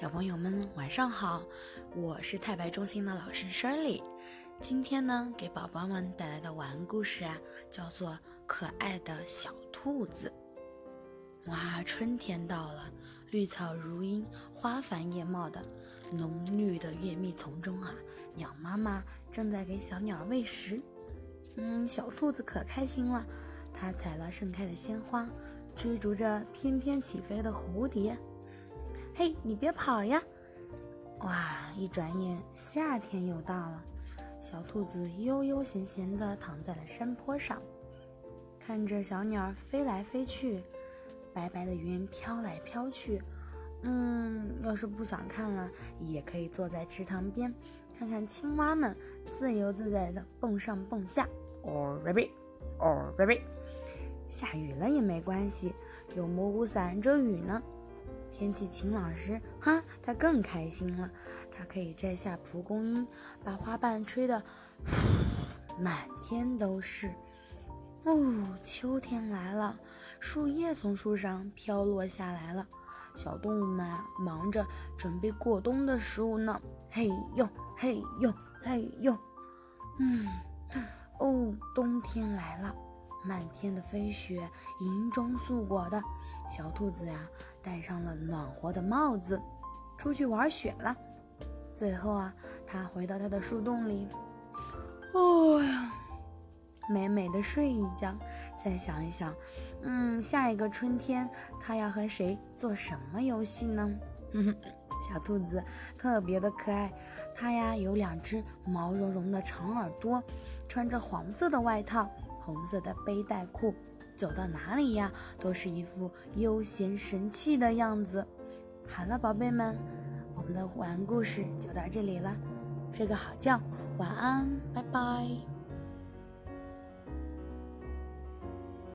小朋友们晚上好，我是太白中心的老师 Shirley。今天呢，给宝宝们带来的晚安故事啊，叫做《可爱的小兔子》。哇，春天到了，绿草如茵，花繁叶茂的浓绿的月蜜丛中啊，鸟妈妈正在给小鸟喂食。嗯，小兔子可开心了，它采了盛开的鲜花，追逐着翩翩起飞的蝴蝶。嘿，你别跑呀！哇，一转眼夏天又到了，小兔子悠悠闲闲地躺在了山坡上，看着小鸟飞来飞去，白白的云飘来飘去。嗯，要是不想看了，也可以坐在池塘边，看看青蛙们自由自在地蹦上蹦下。哦，baby，哦，baby，下雨了也没关系，有蘑菇伞遮雨呢。天气晴朗时，哈，它更开心了。它可以摘下蒲公英，把花瓣吹得 满天都是。哦，秋天来了，树叶从树上飘落下来了。小动物们，忙着准备过冬的食物呢。嘿呦，嘿呦，嘿呦。嗯，哦，冬天来了。漫天的飞雪，银装素裹的小兔子呀，戴上了暖和的帽子，出去玩雪了。最后啊，它回到它的树洞里，哦呀，美美的睡一觉。再想一想，嗯，下一个春天它要和谁做什么游戏呢？哼哼，小兔子特别的可爱，它呀有两只毛茸茸的长耳朵，穿着黄色的外套。红色的背带裤，走到哪里呀，都是一副悠闲神气的样子。好了，宝贝们，我们的晚安故事就到这里了，睡个好觉，晚安，拜拜。